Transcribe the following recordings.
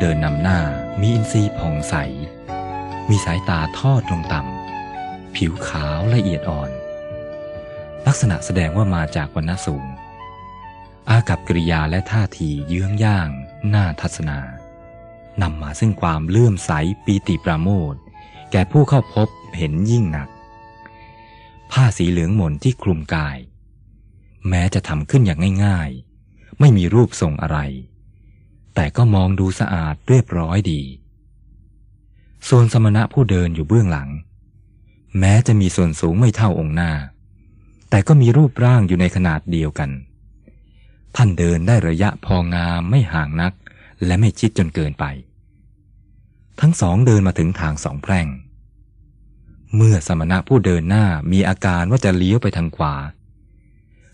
เดินนำหน้ามีอินทรีย์ผ่องใส มีสายตาทอดลงต่ำ ผิวขาวละเอียดอ่อน ลักษณะแสดงว่ามาจากวรรณสูง อากับกริยาและท่าทีเยื้องย่างน่าทัศนานำมาซึ่งความเลื่อมใสปีติปราโมทแก่ผู้เข้าพบเห็นยิ่งหนัก ผ้าสีเหลืองหม่นที่คลุมกาย แม้จะทำขึ้นอย่างง่ายๆ ไม่มีรูปทรงอะไร แต่ก็มองดูสะอาดเรียบร้อยดี ส่วนสมณะผู้เดินอยู่เบื้องหลัง แม้จะมีส่วนสูงไม่เท่าองค์หน้า แต่ก็มีรูปร่างอยู่ในขนาดเดียวกัน ท่านเดินได้ระยะพองามไม่ห่างนัก และไม่ชิดจนเกินไป ทั้งสองเดินมาถึงทางสองแพร่ง เมื่อสมณะผู้เดินหน้ามีอาการว่าจะเลี้ยวไปทางขวา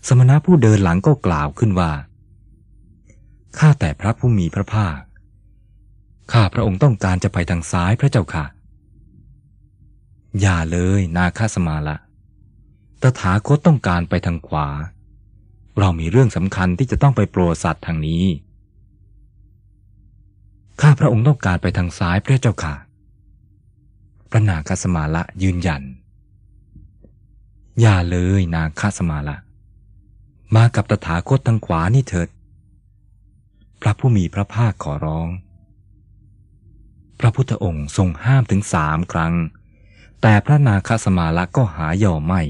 สมณะผู้เดินหลังก็กล่าวขึ้นว่า ข้าแต่พระผู้มีพระภาค ข้าพระองค์ต้องการจะไปทางซ้ายพระเจ้าค่ะ อย่าเลยนาคาสมาละ ตถาคตต้องการไปทางขวา เรามีเรื่องสำคัญที่จะต้องไปโปรดสัตว์ทางนี้ ข้าพระองค์ต้องการไปทางซ้ายพระเจ้าค่ะ พระนาคาสมาละยืนยัน อย่าเลยนาคาสมาละ มากับตถาคตทางขวานี่เถิด ระผู้มีพระภาคขอร้อง พระพุทธองค์ทรงห้ามถึงสามครั้ง แต่พระนาคสมาละก็หายอมไม่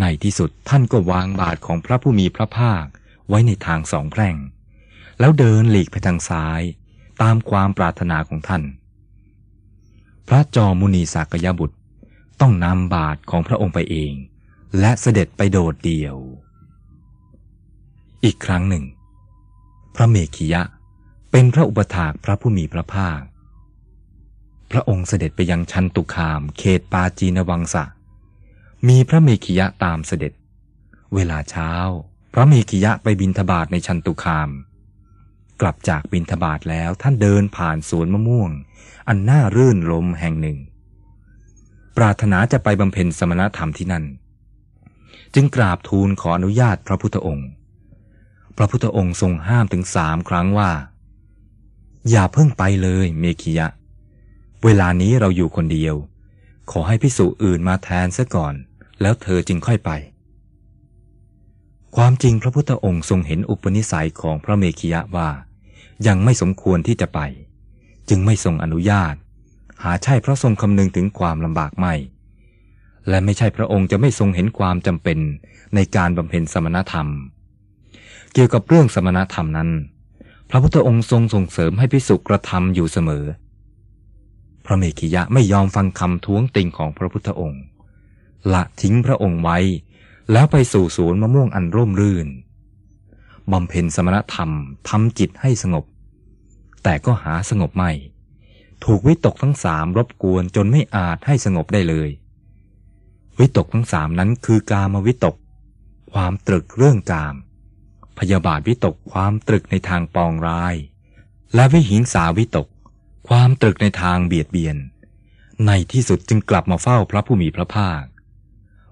ในที่สุดท่านก็วางบาทของพระผู้มีพระภาคไว้ในทางสองแพร่ง แล้วเดินหลีกไปทางซ้ายตามความปรารถนาของท่าน พระจอมุนีสากยบุตรต้องนำบาทของพระองค์ไปเอง และเสด็จไปโดดเดี่ยว อีกครั้งหนึ่ง พระเมขิยะ เป็นพระอุปถากพระผู้มีพระภาค พระองค์เสด็จไปยังชันตุคามเขตปาจีนวังสะ มีพระเมขิยะตามเสด็จ เวลาเช้า พระเมขิยะไปบินทบาทในชันตุคาม กลับจากบินทบาทแล้วท่านเดินผ่านสวนมะม่วง อันน่ารื่นลมแห่งหนึ่ง ปรารถนาจะไปบำเพ็ญสมณธรรมที่นั่น จึงกราบทูลขออนุญาตพระพุทธองค์ ระพุทธองค์ทรงห้ามถึงสามครั้งว่า อย่าเพิ่งไปเลยเมขิยะ เวลานี้เราอยู่คนเดียว ขอให้พิสุอื่นมาแทนซะก่อน แล้วเธอจึงค่อยไป ความจริงพระพุทธองค์ทรงเห็นอุปนิสัยของพระเมขิยะว่า ยังไม่สมควรที่จะไป จึงไม่ทรงอนุญาต หาใช่เพราะทรงคำนึงถึงความลำบากไม่ และไม่ใช่พระองค์จะไม่ทรงเห็นความจำเป็นในการบำเพ็ญสมณธรรม เกี่ยวกับเรื่องสมณธรรมนั้น พระพุทธองค์ทรงส่งเสริมให้พิสุกระทำอยู่เสมอ พระเมขิยะไม่ยอมฟังคำท้วงติงของพระพุทธองค์ละทิ้งพระองค์ไว้ แล้วไปสู่สวนมะม่วงอันร่มรื่นบำเพ็ญสมณธรรมทำจิตให้สงบ แต่ก็หาสงบไม่ ถูกวิตกทั้งสามรบกวนจนไม่อาจให้สงบได้เลย วิตกทั้งสามนั้นคือกามวิตก ความตรึกเรื่องกาม พยาบาทวิตกความตรึกในทางปองร้าย และวิหิงสาวิตก ความตรึกในทางเบียดเบียน ในที่สุดจึงกลับมาเฝ้าพระผู้มีพระภาค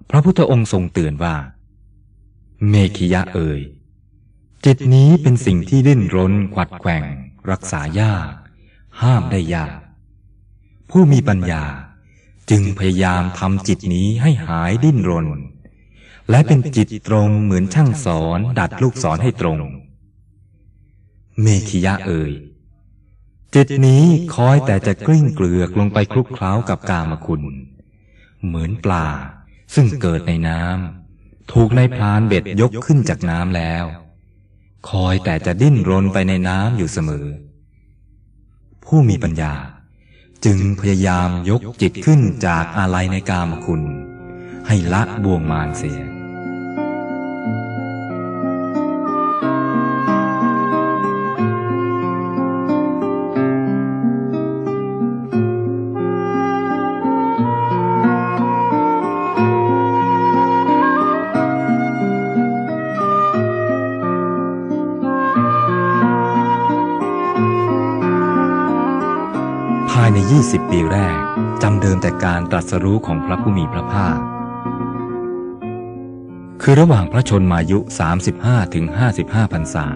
พระพุทธองค์ทรงเตือนว่า เมขิยะเอ่ยจิตนี้เป็นสิ่งที่ดิ้นรนขวัดแกว่ง รักษายาก ห้ามได้ยาก ผู้มีปัญญาจึงพยายามทำจิตนี้ให้หายดิ้นรน และเป็นจิตตรงเหมือนช่างสอน ดัดลูกศรให้ตรง เมขิยะเอ่ยจิตนี้คอยแต่จะกลิ้งเกลือกลงไปคลุกเคล้ากับกามคุณ เหมือนปลา ซึ่งเกิดในน้ำถูกในพรานเบ็ดยกขึ้นจากน้ำแล้ว คอยแต่จะดิ้นรนไปในน้ำอยู่เสมอ ผู้มีปัญญา จึงพยายามยกจิตขึ้นจากอะไรในกามคุณ ให้ละบ่วงมารเสีย ปีแรกจำเดิมแต่การตรัสรู้ของพระผู้มีพระภาค คือระหว่างพระชนมายุ 35ถึง55พรรษา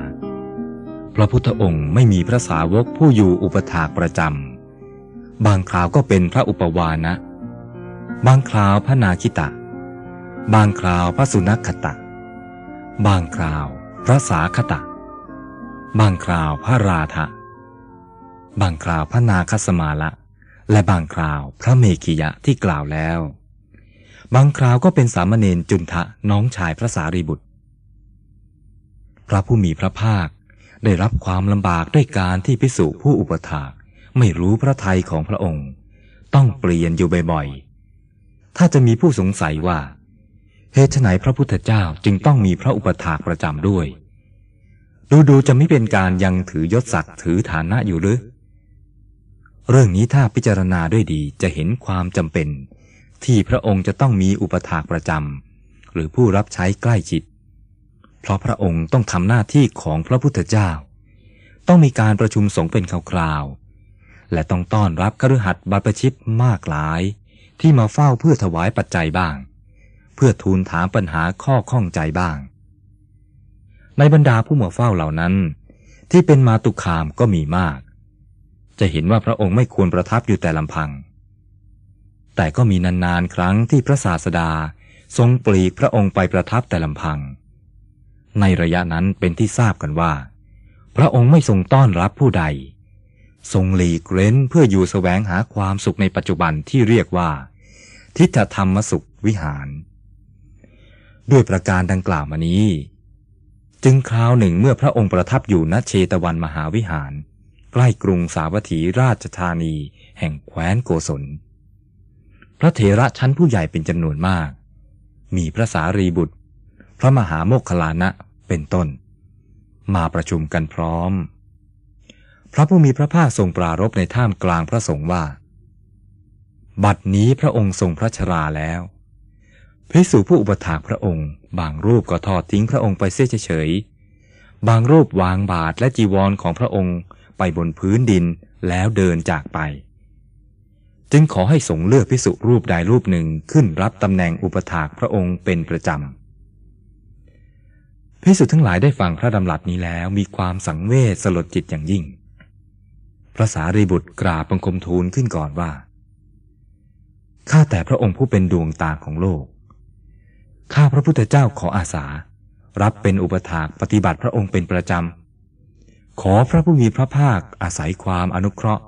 พระพุทธองค์ไม่มีพระสาวกผู้อยู่อุปถากประจำ บางคราวก็เป็นพระอุปวานะ บางคราวพระนาคิตะ บางคราวพระสุนัขตะ บางคราวพระสาคตะ บางคราวพระราธะ บางคราวพระนาคสมาละ และบางคราวพระเมขียะที่กล่าวแล้ว บางคราวก็เป็นสามเณรจุนทะน้องชายพระสารีบุตร พระผู้มีพระภาคได้รับความลำบากด้วยการที่พิสุผู้อุปถากไม่รู้พระทัยของพระองค์ ต้องเปลี่ยนอยู่บ่อยๆ ถ้าจะมีผู้สงสัยว่าเหตุไหนพระพุทธเจ้าจึงต้องมีพระอุปถากประจำด้วย ดูดูจะไม่เป็นการยังถือยศศักดิ์ถือฐานะอยู่หรือ เรื่องนี้ถ้าพิจารณาด้วยดีจะเห็นความจำเป็น ที่พระองค์จะต้องมีอุปถากประจำหรือผู้รับใช้ใกล้ชิด เพราะพระองค์ต้องทำหน้าที่ของพระพุทธเจ้า ต้องมีการประชุมสงฆ์เป็นคราวๆและต้องต้อนรับคฤหัสถ์บรรพชิตมากหลาย ที่มาเฝ้าเพื่อถวายปัจจัยบ้าง เพื่อทูลถามปัญหาข้อข้องใจบ้าง ในบรรดาผู้มาเฝ้าเหล่านั้น ที่เป็นมาตุคามก็มีมาก จะเห็นว่าพระองค์ไม่ควรประทับอยู่แต่ลำพัง แต่ก็มีนานๆครั้งที่พระศาสดาทรงปลีกพระองค์ไปประทับแต่ลำพัง ในระยะนั้นเป็นที่ทราบกันว่า พระองค์ไม่ทรงต้อนรับผู้ใด ทรงหลีกเล้นเพื่ออยู่แสวงหาความสุขในปัจจุบันที่เรียกว่า ทิฏฐธรรมสุขวิหาร ด้วยประการดังกล่าวมานี้ จึงคราวหนึ่งเมื่อพระองค์ประทับอยู่ณเชตวันมหาวิหาร ใกล้กรุงสาวัตถีราชธานีแห่งแคว้นโกศล พระเถระชั้นผู้ใหญ่เป็นจำนวนมาก มีพระสารีบุตร พระมหาโมคคลานะเป็นต้น มาประชุมกันพร้อม พระผู้มีพระภาคทรงปรารบในท่ามกลางพระสงฆ์ว่า บัดนี้พระองค์ทรงพระชราแล้วพิสูผู้อุปถากพระองค์ บางรูปก็ทอดทิ้งพระองค์ไปเสียเฉย บางรูปวางบาทและจีวรของพระองค์ ไปบนพื้นดินแล้วเดินจากไป จึงขอให้สงเลือกพิสุรูปใดรูปหนึ่งขึ้นรับตำแหน่งอุปถากพระองค์เป็นประจำพิสุทั้งหลายได้ฟังพระดำรัสนี้แล้วมีความสังเวชสลดจิตอย่างยิ่ง พระสารีบุตรกราบบังคมทูลขึ้นก่อนว่าข้าแต่พระองค์ผู้เป็นดวงตาของโลก ข้าพระพุทธเจ้าขออาสา รับเป็นอุปถากปฏิบัติพระองค์เป็นประจำ ขอพระผู้มีพระภาคอาศัยความอนุเคราะห์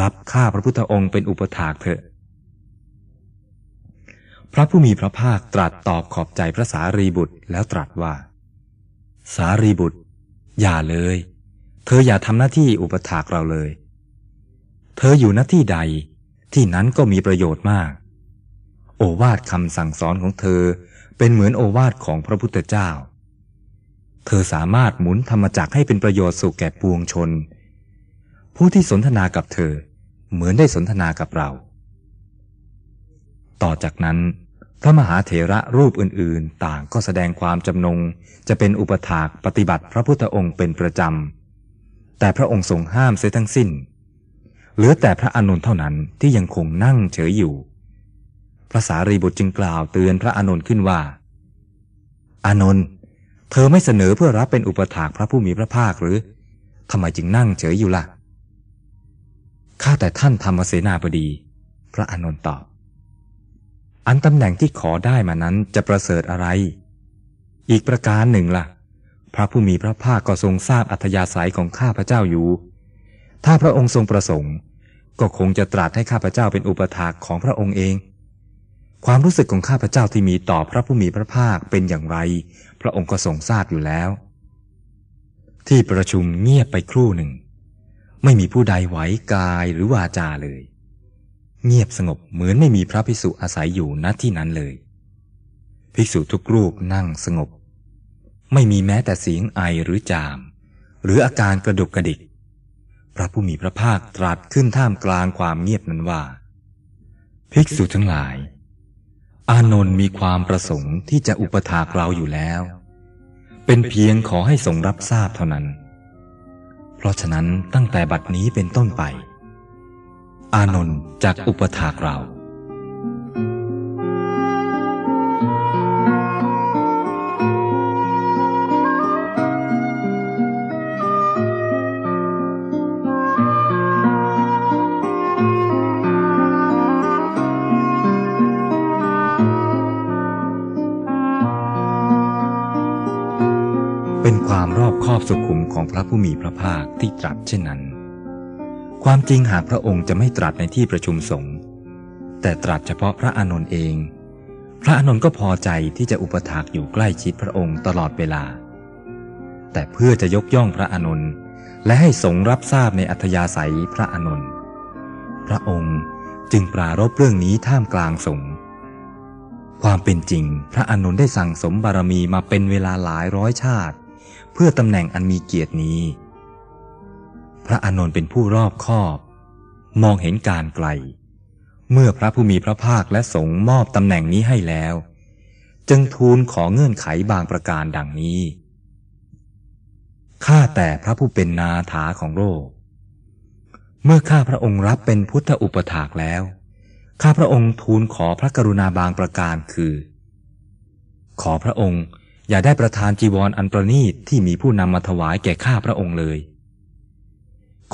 รับข้าพระพุทธองค์เป็นอุปถากเถอะ พระผู้มีพระภาคตรัสตอบขอบใจพระสารีบุตรแล้วตรัสว่า สารีบุตร อย่าเลย เธออย่าทำหน้าที่อุปถากเราเลย เธออยู่หน้าที่ใด ที่นั้นก็มีประโยชน์มาก โอวาทคำสั่งสอนของเธอเป็นเหมือนโอวาทของพระพุทธเจ้า เธอสามารถหมุนธรรมจักให้เป็นประโยชน์สู่แก่ปวงชน ผู้ที่สนทนากับเธอ เหมือนได้สนทนากับเรา ต่อจากนั้น พระมหาเถระรูปอื่นๆ ต่างก็แสดงความจำนง จะเป็นอุปถากปฏิบัติพระพุทธองค์เป็นประจำ แต่พระองค์ทรงห้ามเสียทั้งสิ้น เหลือแต่พระอนุนเท่านั้นที่ยังคงนั่งเฉยอยู่ พระสารีบุตรจึงกล่าวเตือนพระอนุนขึ้นว่า อานนท์ เธอไม่เสนอเพื่อรับเป็นอุปถากพระผู้มีพระภาคหรือทำไมจึงนั่งเฉยอยู่ละ่ะ ข้าแต่ท่านธรรมเสนาบดี พระอานนท์ตอบ อันตำแหน่งที่ขอได้มานั้นจะประเสริฐอะไร อีกประการหนึ่งละ่ะ พระผู้มีพระภาคก็ทรงทราบอัธยาศัยของข้าพระเจ้าอยู่ ถ้าพระองค์ทรงประสงค์ ก็คงจะตรัสให้ข้าพระเจ้าเป็นอุปถากของพระองค์เองความรู้สึกของข้าพเจ้าที่มีต่อพระผู้มีพระภาคเป็นอย่างไร พระองค์ก็ทรงทราบอยู่แล้ว ที่ประชุมเงียบไปครู่หนึ่ง ไม่มีผู้ใดไหวกายหรือวาจาเลย เงียบสงบเหมือนไม่มีพระภิกษุอาศัยอยู่ณที่นั้นเลย ภิกษุทุกรูปนั่งสงบ ไม่มีแม้แต่เสียงไอหรือจาม หรืออาการกระดุกกระดิก พระผู้มีพระภาคตรัสขึ้นท่ามกลางความเงียบนั้นว่า ภิกษุทั้งหลาย อานนท์มีความประสงค์ที่จะอุปถากเราอยู่แล้ว เป็นเพียงขอให้ทรงรับทราบเท่านั้น เพราะฉะนั้นตั้งแต่บัดนี้เป็นต้นไป อานนท์จากอุปถากเรา รอบคอบสุขุมของพระผู้มีพระภาคที่ตรัสเช่นนั้น ความจริงหากพระองค์จะไม่ตรัสในที่ประชุมสงฆ์แต่ตรัสเฉพาะพระอานนท์เอง พระอานนท์ก็พอใจที่จะอุปถากอยู่ใกล้ชิดพระองค์ตลอดเวลา แต่เพื่อจะยกย่องพระอานนท์และให้สงรับทราบในอัธยาศัยพระอานนท์พระองค์จึงปรารบเรื่องนี้ท่ามกลางสงฆ์ความเป็นจริง พระอานนท์ได้สั่งสมบารมีมาเป็นเวลาหลายร้อยชาติ เพื่อตำแหน่งอันมีเกียรตินี้ พระอานนท์เป็นผู้รอบคอบ มองเห็นการไกล เมื่อพระผู้มีพระภาคและสงฆ์มอบตำแหน่งนี้ให้แล้ว จึงทูลขอเงื่อนไขบางประการดังนี้ข้าแต่พระผู้เป็นนาถาของโลก เมื่อข้าพระองค์รับเป็นพุทธอุปถากแล้ว ข้าพระองค์ทูลขอพระกรุณาบางประการคือ ขอพระองค์ อย่าได้ประทานจีวรออันประณีตที่มีผู้นำมาถวายแก่ข้าพระองค์เลย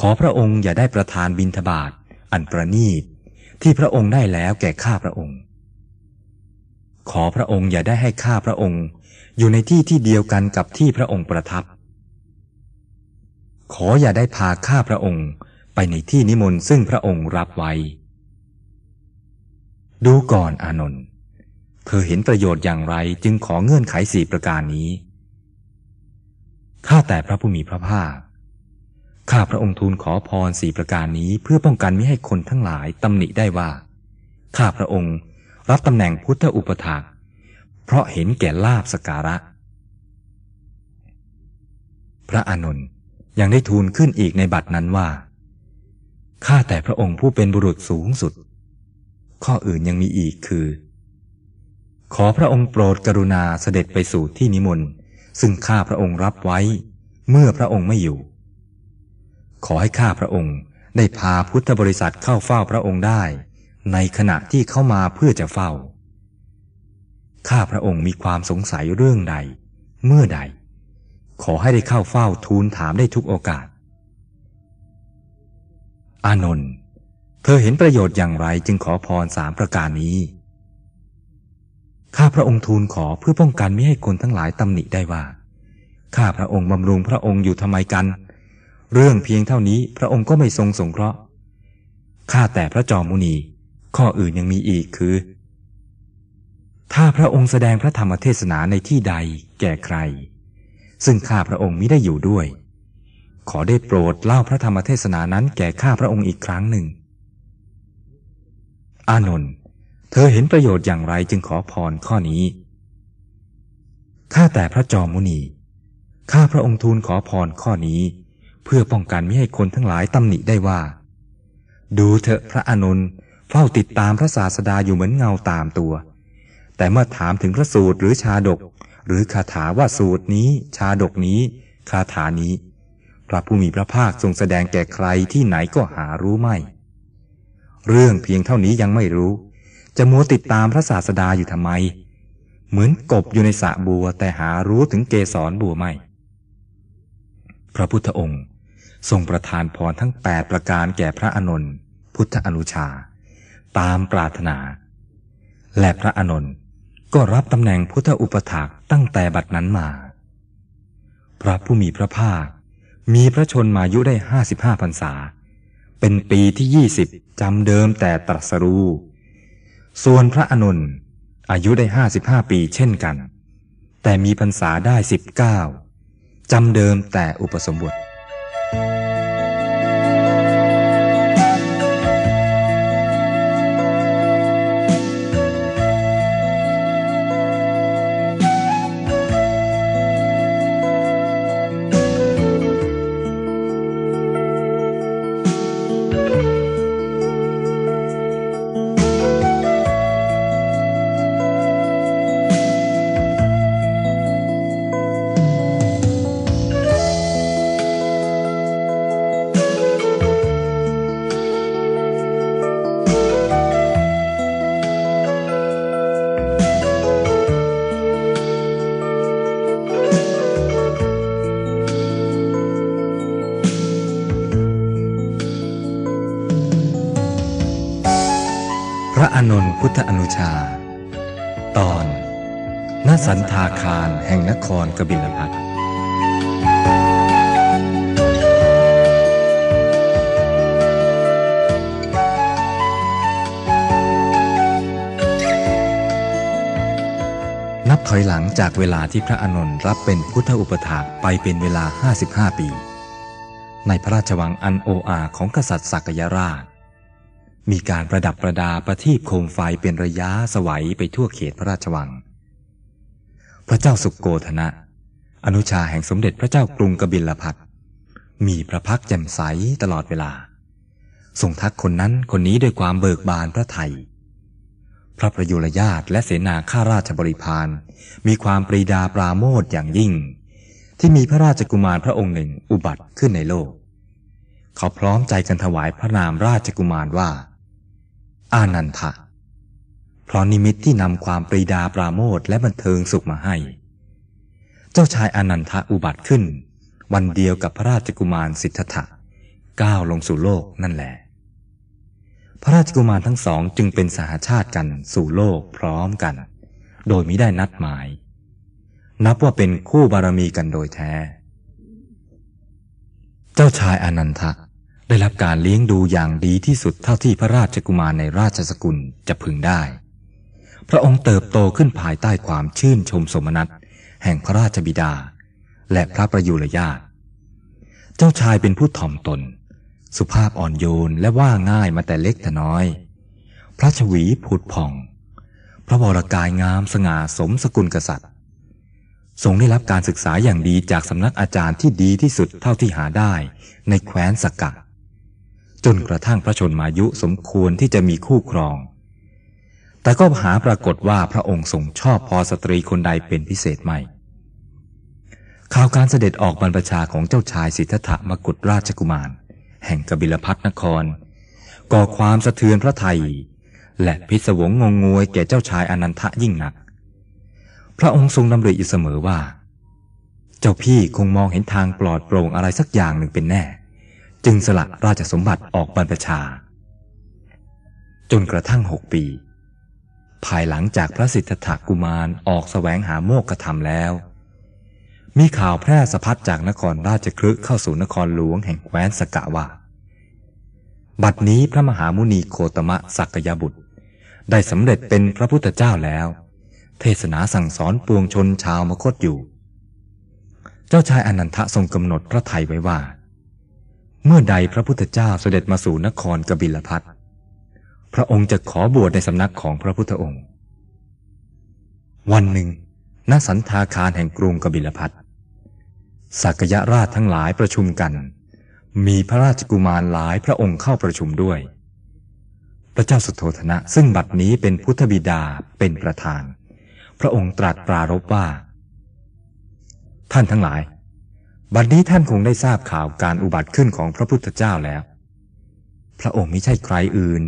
ขอพระองค์อย่าได้ประทานบิณฑบาตอันประณีตที่พระองค์ได้แล้วแก่ข้าพระองค์ ขอพระองค์อย่าได้ให้ข้าพระองค์ อยู่ในที่ที่เดียวกันกับที่พระองค์ประทับ ขออย่าได้พาข้าพระองค์ไปในที่นิมนต์ซึ่งพระองค์รับไว้ ดูก่อนอานนท์ เธอเห็นประโยชน์อย่างไรจึงขอเงื่อนไขสี่ประการนี้ ข้าแต่พระผู้มีพระภาค ข้าพระองค์ทูลขอพรสี่ประการนี้เพื่อป้องกันไม่ให้คนทั้งหลายตำหนิได้ว่า ข้าพระองค์รับตำแหน่งพุทธอุปถากเพราะเห็นแก่ลาบสการะ พระอานนท์ยังได้ทูลขึ้นอีกในบัดนั้นว่า ข้าแต่พระองค์ผู้เป็นบุรุษสูงสุด ข้ออื่นยังมีอีกคือ ขอพระองค์โปรดกรุณาเสด็จไปสู่ที่นิมนต์ ซึ่งข้าพระองค์รับไว้ เมื่อพระองค์ไม่อยู่ ขอให้ข้าพระองค์ได้พาพุทธบริษัทเข้าเฝ้าพระองค์ได้ ในขณะที่เข้ามาเพื่อจะเฝ้า ข้าพระองค์มีความสงสัยเรื่องใด เมื่อใด ขอให้ได้เข้าเฝ้าทูลถามได้ทุกโอกาส อานนท์เธอเห็นประโยชน์อย่างไรจึงขอพรสามประการนี้ ข้าพระองค์ทูลขอเพื่อป้องกันไม่ให้คนทั้งหลายตำหนิได้ว่า ข้าพระองค์บำรุงพระองค์อยู่ทำไมกัน เรื่องเพียงเท่านี้พระองค์ก็ไม่ทรงสงเคราะห์ ข้าแต่พระจอมมุนี ข้ออื่นยังมีอีกคือ ถ้าพระองค์แสดงพระธรรมเทศนาในที่ใดแก่ใคร ซึ่งข้าพระองค์มิได้อยู่ด้วย ขอได้โปรดเล่าพระธรรมเทศนานั้นแก่ข้าพระองค์อีกครั้งหนึ่งอานนท์ เธอเห็นประโยชน์อย่างไรจึงขอพรข้อนี้ ข้าแต่พระจอมมุนี ข้าพระองค์ทูลขอพรข้อนี้ เพื่อป้องกันไม่ให้คนทั้งหลายตำหนิได้ว่า ดูเถอะพระอานนเฝ้าติดตามพระศาสดาอยู่เหมือนเงาตามตัว แต่เมื่อถามถึงพระสูตรหรือชาดก หรือคาถาว่าสูตรนี้ ชาดกนี้ คาถานี้ พระผู้มีพระภาคทรงแสดงแก่ใครที่ไหนก็หารู้ไม่ เรื่องเพียงเท่านี้ยังไม่รู้ จะมัวติดตามพระศาสดาอยู่ทำไม เหมือนกบอยู่ในสระบัวแต่หารู้ถึงเกสรบัวไม่ พระพุทธองค์ทรงประทานพรทั้งแปดประการแก่พระอานนท์พุทธอนุชา ตามปรารถนา และพระอานนท์ก็รับตำแหน่งพุทธอุปถากตั้งแต่บัดนั้นมา พระผู้มีพระภาค มีพระชนมายุได้ห้าสิบห้าพรรษา เป็นปีที่ยี่สิบจำเดิมแต่ตรัสรู้ ส่วนพระอนุนอายุได้ห้าสิบห้าปีเช่นกัน แต่มีพรรษาได้สิบเก้าจำเดิมแต่อุปสมบท แห่งนครกบิลพัทนับถอยหลังจากเวลาที่พระอานนท์รับเป็นพุทธอุปถากไปเป็นเวลา 55 ปี ในพระราชวังอันโออาของกษัตริย์สักยราช มีการประดับประดาประทีปโคมไฟเป็นระยะสวัยไปทั่วเขตพระราชวัง พระเจ้าสุกโกธนะ อนุชาแห่งสมเด็จพระเจ้ากรุงกบิลพัทมีพระพักแจ่มใสตลอดเวลา ทรงทักคนนั้นคนนี้ด้วยความเบิกบานพระไทย พระประยุรญาตและเสนาข้าราชบริพารมีความปรีดาปราโมทอย่างยิ่ง ที่มีพระราชกุมารพระองค์หนึ่งอุบัติขึ้นในโลก เขาพร้อมใจกันถวายพระนามราชกุมารว่า อานันทะ เพราะนิมิตที่นำความปรีดาปราโมทและบันเทิงสุขมาให้ เจ้าชายอนันทะอุบัติขึ้น วันเดียวกับพระราชกุมารสิทธัตถะก้าวลงสู่โลกนั่นแหละ พระราชกุมารทั้งสองจึงเป็นสหาชาติกันสู่โลกพร้อมกัน โดยมิได้นัดหมาย นับว่าเป็นคู่บารมีกันโดยแท้ เจ้าชายอนันทะได้รับการเลี้ยงดูอย่างดีที่สุดเท่าที่พระราชกุมารในราชสกุลจะพึงได้ พระองค์เติบโตขึ้นภายใต้ความชื่นชมสมนัตแห่งพระราชบิดา และพระประยุรญาติ เจ้าชายเป็นผู้ถ่อมตน สุภาพอ่อนโยนและว่าง่ายมาแต่เล็กแต่น้อย พระชวีผุดผ่อง พระวรกายงามสง่าสมสกุลกษัตริย์ ทรงได้รับการศึกษาอย่างดีจากสำนักอาจารย์ที่ดีที่สุดเท่าที่หาได้ในแคว้นสกกะจนกระทั่งพระชนมายุสมควรที่จะมีคู่ครอง แต่ก็หาปรากฏว่าพระองค์ทรงชอบพอสตรีคนใดเป็นพิเศษไม่ ข่าวการเสด็จออกบรรพชาของเจ้าชายสิทธัตถมกุฎราชกุมาร แห่งกบิลพัทนคร ก่อความสะเทือนพระไทย และพิศวงงงงวยแก่เจ้าชายอนันทะยิ่งหนัก พระองค์ทรงดำริอยู่เสมอว่า เจ้าพี่คงมองเห็นทางปลอดโปร่งอะไรสักอย่างหนึ่งเป็นแน่ จึงสละราชสมบัติออกบรรพชา จนกระทั่งหกปี ภายหลังจากพระสิทธัตถกุมารออกแสวงหาโมกขธรรมแล้ว มีข่าวแพร่สะพัดจากนครราชคลึเข้าสู่นครหลวงแห่งแคว้นสกะว่า บัดนี้พระมหามุนีโคตมะสักยบุตร ได้สำเร็จเป็นพระพุทธเจ้าแล้ว เทศนาสั่งสอนปวงชนชาวมคตอยู่ เจ้าชายอนันทะทรงกำหนดพระไทยไว้ว่า เมื่อใดพระพุทธเจ้าเสด็จมาสู่นครกบิลพัท พระองค์จะขอบวชในสำนักของพระพุทธองค์ วันหนึ่ง ณ สันทาคารแห่งกรุงกบิลพัทสักยราชทั้งหลายประชุมกัน มีพระราชกุมารหลายพระองค์เข้าประชุมด้วย พระเจ้าสุโธธนะซึ่งบัดนี้เป็นพุทธบิดาเป็นประธาน พระองค์ตรัสปรารภว่า ท่านทั้งหลาย บัดนี้ท่านคงได้ทราบข่าวการอุบัติขึ้นของพระพุทธเจ้าแล้ว พระองค์ไม่ใช่ใครอื่น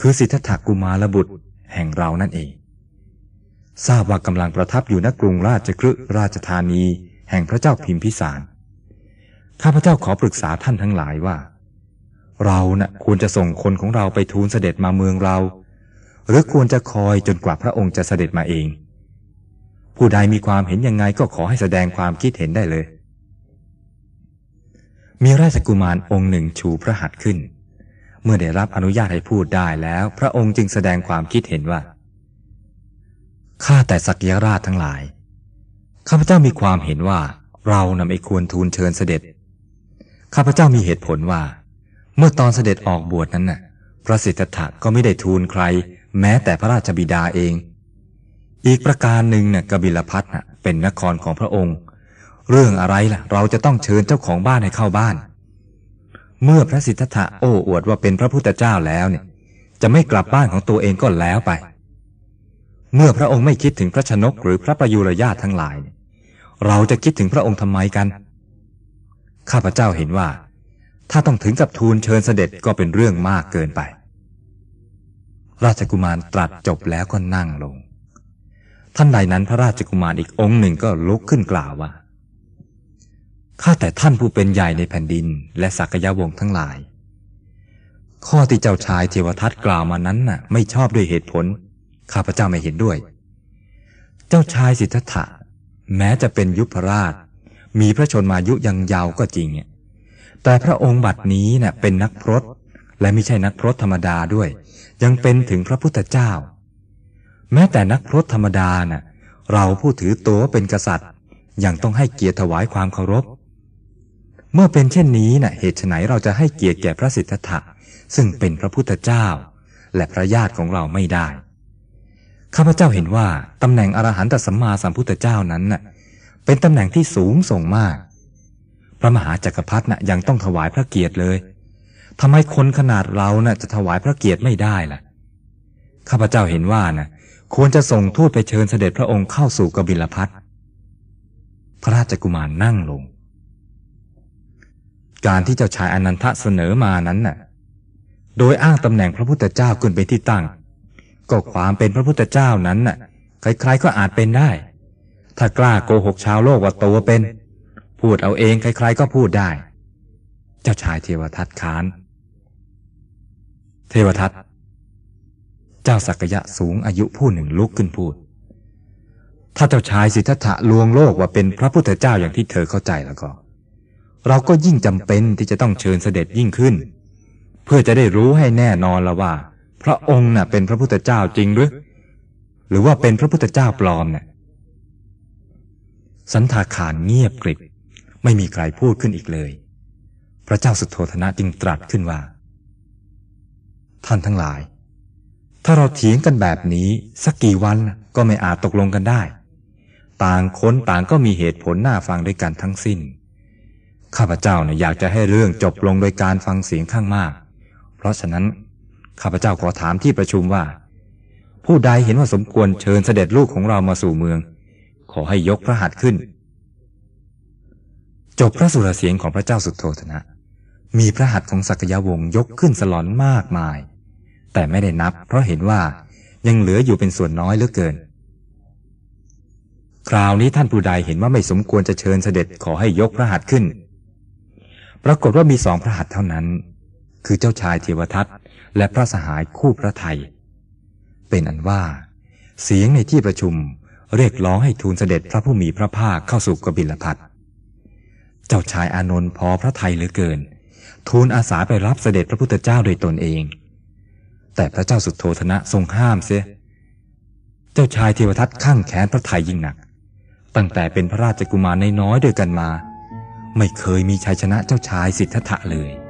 คือสิทธัตถกุมารบุตร แห่งเรานั่นเอง ทราบว่ากำลังประทับอยู่ณกรุงราชคลึราชธานี แห่งพระเจ้าพิมพิสาร ข้าพเจ้าขอปรึกษาท่านทั้งหลายว่า เรานะ่ะควรจะส่งคนของเราไปทูลเสด็จมาเมืองเรา หรือควรจะคอยจนกว่าพระองค์จะเสด็จมาเอง ผู้ใดมีความเห็นยังไงก็ขอให้แสดงความคิดเห็นได้เลย มีราชกุมารองค์หนึ่งชูพระหัตถ์ขึ้น เมื่อได้รับอนุญาตให้พูดได้แล้ว พระองค์จึงแสดงความคิดเห็นว่า ข้าแต่สักยราชทั้งหลาย ข้าพเจ้ามีความเห็นว่าเรานำไอ้ควรทูลเชิญเสด็จ ข้าพเจ้ามีเหตุผลว่า เมื่อตอนเสด็จออกบวชนั้นน่ะ พระสิทธัตถะก็ไม่ได้ทูลใคร แม้แต่พระราชบิดาเอง อีกประการหนึ่งเนี่ยกบิลพัทน่ะเป็นนครของพระองค์ เรื่องอะไรล่ะ เราจะต้องเชิญเจ้าของบ้านให้เข้าบ้าน เมื่อพระสิทธัตถะโอ้อวดว่าเป็นพระพุทธเจ้าแล้วเนี่ย จะไม่กลับบ้านของตัวเองก็แล้วไป เมื่อพระองค์ไม่คิดถึงพระชนกหรือพระประยุรญาตทั้งหลายเยเราจะคิดถึงพระองค์ทำไมกัน ข้าพเจ้าเห็นว่า ถ้าต้องถึงกับทูลเชิญเสด็จก็เป็นเรื่องมากเกินไป ราชกุมารตรัสจบแล้วก็นั่งลง ท่านใดนั้นพระราชกุมารอีกองค์หนึ่งก็ลุกขึ้นกล่าวว่า ข้าแต่ท่านผู้เป็นใหญ่ในแผ่นดินและสักยะวงทั้งหลาย ข้อที่เจ้าชายเทวทัตกล่าวมานั้นน่ะ ไม่ชอบด้วยเหตุผล ข้าพเจ้าไม่เห็นด้วย เจ้าชายสิทธัตถะแม้จะเป็นยุพราช มีพระชนมายุยังยาวก็จริงแต่พระองค์บัดนี้เน่ยเป็นนักพรตและไม่ใช่นักพรตธรรมดาด้วย ยังเป็นถึงพระพุทธเจ้า แม้แต่นักพรตธรรมดาน่ะ เราผู้ถือตัวเป็นกษัตริย์ยังต้องให้เกียรติถวายความเคารพ เมื่อเป็นเช่นนี้น่ะเหตุไฉนเราจะให้เกียรติแก่พระสิทธัตถะซึ่งเป็นพระพุทธเจ้า และพระญาติของเราไม่ได้ข้าพเจ้าเห็นว่าตำแหน่งอรหันตสัมมาสัมพุทธเจ้านั้นน่ะเป็นตำแหน่งที่สูงส่งมาก พระมหาจักรพรรดิน่ะยังต้องถวายพระเกียรติเลยทำไมคนขนาดเราน่ะจะถวายพระเกียรติไม่ได้ล่ะ ข้าพเจ้าเห็นว่านะควรจะส่งทูตไปเชิญเสด็จพระองค์เข้าสู่กบิลพัทพระราชกุมารนั่งลง การที่เจ้าชายอนันทะเสนอมานั้นน่ะ โดยอ้างตำแหน่งพระพุทธเจ้าขึ้นเป็นที่ตั้ง ก็ความเป็นพระพุทธเจ้านั้นน่ะ ใครๆก็อาจเป็นได้ ถ้ากล้าโกหกชาวโลกว่าตัวเป็น พูดเอาเองใครๆก็พูดได้ เจ้าชายเทวทัตค้าน เทวทัตเจ้าสักยะสูงอายุผู้หนึ่งลุกขึ้นพูด ถ้าเจ้าชายสิทธัตถะลวงโลกว่าเป็นพระพุทธเจ้าอย่างที่เธอเข้าใจแล้วก็ เราก็ยิ่งจำเป็นที่จะต้องเชิญเสด็จยิ่งขึ้น เพื่อจะได้รู้ให้แน่นอนล้วว่า พระองค์น่ะเป็นพระพุทธเจ้าจริงหรือ หรือว่าเป็นพระพุทธเจ้าปลอมเนี่ยสันทาขานเงียบกริบไม่มีใครพูดขึ้นอีกเลย พระเจ้าสุโธธนะจึงตรัสขึ้นว่า ท่านทั้งหลาย ถ้าเราเถียงกันแบบนี้สักกี่วันก็ไม่อาจตกลงกันได้ ต่างคนต่างก็มีเหตุผลน่าฟังด้วยกันทั้งสิ้น ข้าพเจ้าเนี่ยอยากจะให้เรื่องจบลงโดยการฟังเสียงข้างมาก เพราะฉะนั้นข้าพเจ้าขอถามที่ประชุมว่า ผู้ใดเห็นว่าสมควรเชิญเสด็จลูกของเรามาสู่เมือง ขอให้ยกพระหัตถ์ขึ้น จบพระสุรเสียงของพระเจ้าสุโธธนะ มีพระหัตถ์ของสักยะวงศ์ยกขึ้นสลอนมากมาย แต่ไม่ได้นับ เพราะเห็นว่ายังเหลืออยู่เป็นส่วนน้อยเหลือเกิน คราวนี้ท่านผู้ใดเห็นว่าไม่สมควรจะเชิญเสด็จขอให้ยกพระหัตถ์ขึ้น ปรากฏว่ามีสองพระหัตถ์เท่านั้น คือเจ้าชายเทวทัตและพระสหายคู่พระไทย เป็นอันว่า เสียงในที่ประชุมเรียกร้องให้ทูลเสด็จพระผู้มีพระภาคเข้าสู่กบิลพัทเจ้าชายอานนท์พอพระไทยเหลือเกิน ทูลอาสาไปรับเสด็จพระพุทธเจ้าโดยตนเอง แต่พระเจ้าสุดโทธนะทรงห้ามเสีย เจ้าชายเทวทัตข้างแขนพระไทยยิ่งหนัก ตั้งแต่เป็นพระราชกุมารน้อยๆด้วยกันมา ไม่เคยมีชัยชนะเจ้าชายสิทธัตถะเลย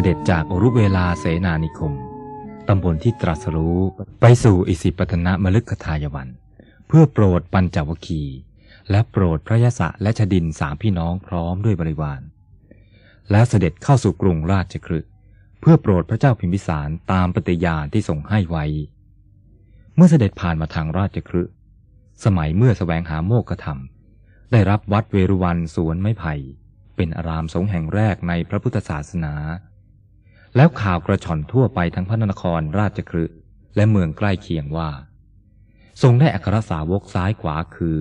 สด็จจากอรุเวลาเสนานิคม ตำบลที่ตรัสรู้ไปสู่อิสิปตนะมลึกทายวัน เพื่อโปรดปัญจวคี และโปรดพระยศะและชดินสามพี่น้องพร้อมด้วยบริวาร และเสด็จเข้าสู่กรุงราชคฤห์เพื่อโปรดพระเจ้าพิมพิสารตามปฏิญาณที่ส่งให้ไว้ เมื่อเสด็จผ่านมาทางราชคฤห์สมัยเมื่อสแสวงหาโมกธรรม ได้รับวัดเวรุวันสวนไม้ไผ่ เป็นอารามสงฆ์แห่งแรกในพระพุทธศาสนา แล้วข่าวกระชอนทั่วไปทั้งพระนครราชคฤห์และเมืองใกล้เคียงว่า ทรงได้อัครสาวกซ้ายขวาคือ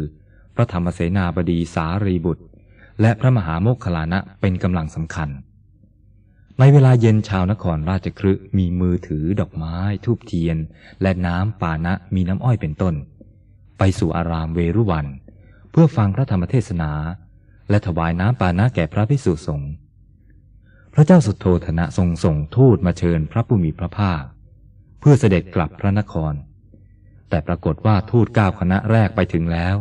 พระธรรมเสนาบดีสารีบุตร และพระมหาโมคคลานะเป็นกำลังสำคัญ ในเวลาเย็นชาวนครราชครึมีมือถือดอกไม้ ทูบเทียน และน้ำปานะมีน้ำอ้อยเป็นต้น ไปสู่อารามเวรุวัน เพื่อฟังพระธรรมเทศนา และถวายน้ำปานะแก่พระภิกษุสงฆ์ พระเจ้าสุโธธนะทรงส่งทูตมาเชิญพระผู้มีพระภาค เพื่อเสด็จกลับพระนคร แต่ปรากฏว่าทูตเก้าคณะแรกไปถึงแล้ว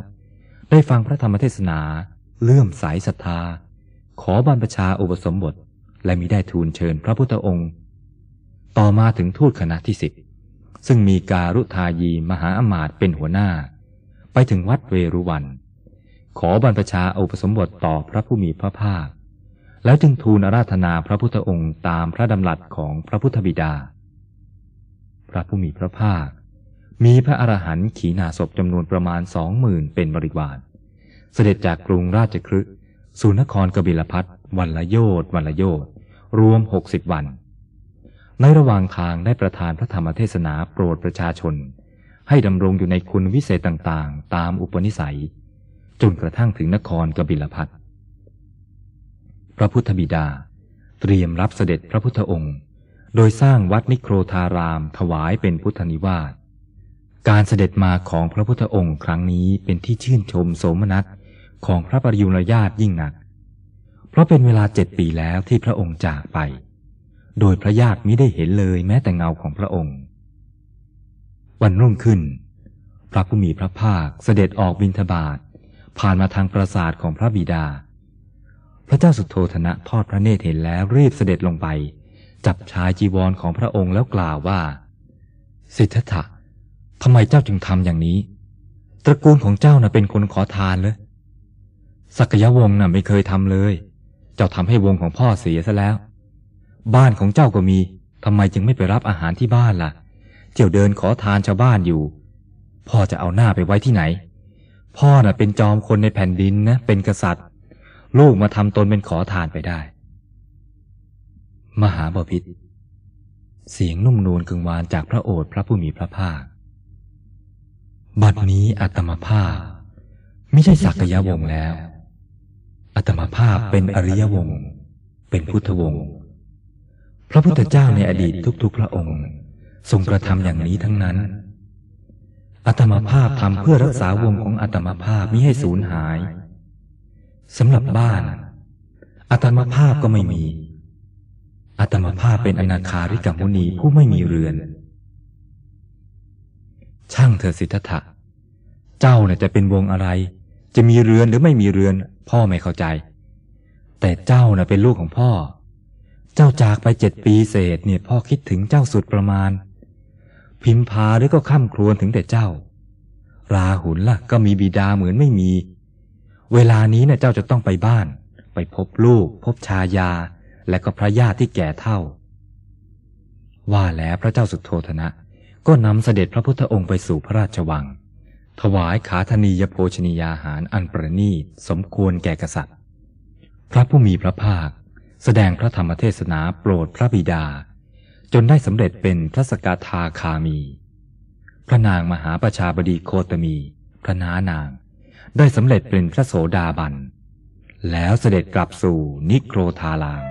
ได้ฟังพระธรรมเทศนา เลื่อมใสศรัทธา ขอบรรพชาอุปสมบท และมิได้ทูลเชิญพระพุทธองค์ ต่อมาถึงทูตคณะที่สิบซึ่งมีการุทายีมหาอมาตย์เป็นหัวหน้า ไปถึงวัดเวรุวัน ขอบรรพชาอุปสมบทต่อพระผู้มีพระภาค แล้วจึงทูลอาราธนาพระพุทธองค์ตามพระดำรัสของพระพุทธบิดา พระผู้มีพระภาค มีพระอรหันต์ขีณาศพจำนวนประมาณสองหมื่นเป็นบริวาร เสด็จจากกรุงราชครึสู่นครกบิลพัทวันละโยดวันละโยดรวมหกสิบวัน ในระหว่างทางได้ประทานพระธรรมเทศนาโปรดประชาชน ให้ดำรงอยู่ในคุณวิเศษต่างๆ ตามอุปนิสัย จนกระทั่งถึงนครกบิลพัท พระพุทธบิดา เตรียมรับเสด็จพระพุทธองค์ โดยสร้างวัดนิโครธารามถวายเป็นพุทธนิวาสการเสด็จมาของพระพุทธองค์ครั้งนี้เป็นที่ชื่นชมโสมนัสของพระปริยุรญาติยิ่งหนัก เพราะเป็นเวลาเจ็ดปีแล้วที่พระองค์จากไป โดยพระญาติมิได้เห็นเลยแม้แต่เงาของพระองค์ วันรุ่งขึ้น พระผู้มีพระภาคเสด็จออกบิณฑบาตผ่านมาทางปราสาทของพระบิดา พระเจ้าสุโธธนะทอดพระเนตรเห็นแล้วรีบเสด็จลงไป จับชายจีวรของพระองค์แล้วกล่าวว่า สิทธัตถะทำไมเจ้าจึงทำอย่างนี้ ตระกูลของเจ้าน่ะเป็นคนขอทานเลยสักยวงศ์น่ะไม่เคยทำเลย เจ้าทำให้วงของพ่อเสียซะแล้ว บ้านของเจ้าก็มีทำไมจึงไม่ไปรับอาหารที่บ้านล่ะ เจ้าเดินขอทานชาวบ้านอยู่ พ่อจะเอาหน้าไปไว้ที่ไหน พ่อน่ะเป็นจอมคนในแผ่นดินนะ เป็นกษัตริย์ ลูกมาทำตนเป็นขอทานไปได้ มหาบพิษเสียงนุ่มนวลกึงวานจากพระโอษฐ์พระผู้มีพระภาค บัดนี้อัตมภาพไม่ใช่สักยวงศ์แล้ว อัตมภาพเป็นอริยวงศ์เป็นพุทธวงศ์ พระพุทธเจ้าในอดีตทุกๆ พระองค์ ทรงกระทำอย่างนี้ทั้งนั้น อัตมภาพทำเพื่อรักษาวงของอัตมภาพมิให้สูญหาย สำหรับบ้านอัตมภาพก็ไม่มีอัตมภาพเป็นอนาคาริกมุนีผู้ไม่มีเรือน ช่างเธอสิทธัตถะเจ้าเนี่ยจะเป็นวงอะไร จะมีเรือนหรือไม่มีเรือน พ่อไม่เข้าใจ แต่เจ้าน่ะเป็นลูกของพ่อ เจ้าจากไปเจ็ดปีเศษเนี่ยพ่อคิดถึงเจ้าสุดประมาณ พิมพาหรือก็ข้ามครวญถึงแต่เจ้า ราหุลล่ะก็มีบิดาเหมือนไม่มี เวลานี้เนี่ยเจ้าจะต้องไปบ้าน ไปพบลูก พบชายา และก็พระญาติที่แก่เท่า ว่าแล้วพระเจ้าสุโธธนะ ก็นำเสด็จพระพุทธองค์ไปสู่พระราชวัง ถวายขาธนียโภชนียาหารอันประณีตสมควรแก่กษัตริย์ พระผู้มีพระภาค แสดงพระธรรมเทศนาโปรดพระบิดา จนได้สำเร็จเป็นพระสกทาคามี พระนางมหาประชาบดีโคตมี พระนานาง ได้สำเร็จเป็นพระโสดาบัน แล้วเสด็จกลับสู่นิโครธาลาม